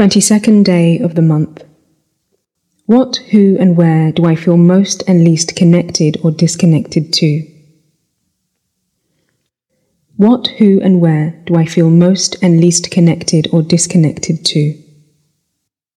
22nd day of the month. What, who, and where do I feel most and least connected or disconnected to? What, who, and where do I feel most and least connected or disconnected to?